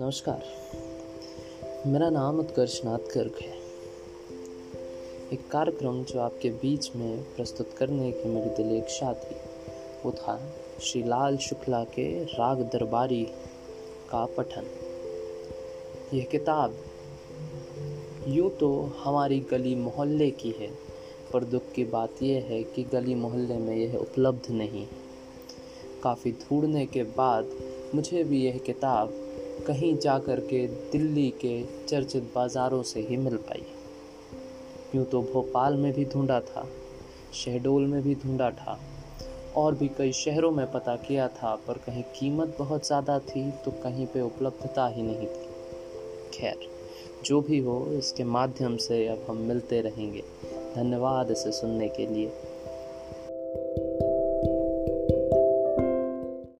नमस्कार। मेरा नाम उत्कर्ष नाथ गर्ग है। एक कार्यक्रम जो आपके बीच में प्रस्तुत करने की मेरी दिल इच्छा थी वो था श्री लाल शुक्ला के राग दरबारी का पठन। यह किताब, यूँ तो हमारी गली मोहल्ले की है, पर दुख की बात यह है कि गली मोहल्ले में यह उपलब्ध नहीं। काफ़ी ढूँढने के बाद मुझे भी यह किताब कहीं जा कर के दिल्ली के चर्चित बाज़ारों से ही मिल पाई। यूँ तो भोपाल में भी ढूंढा था, शहडोल में भी ढूंढा था, और भी कई शहरों में पता किया था, पर कहीं कीमत बहुत ज़्यादा थी तो कहीं पे उपलब्धता ही नहीं थी। खैर, जो भी हो, इसके माध्यम से अब हम मिलते रहेंगे। धन्यवाद इसे सुनने के लिए।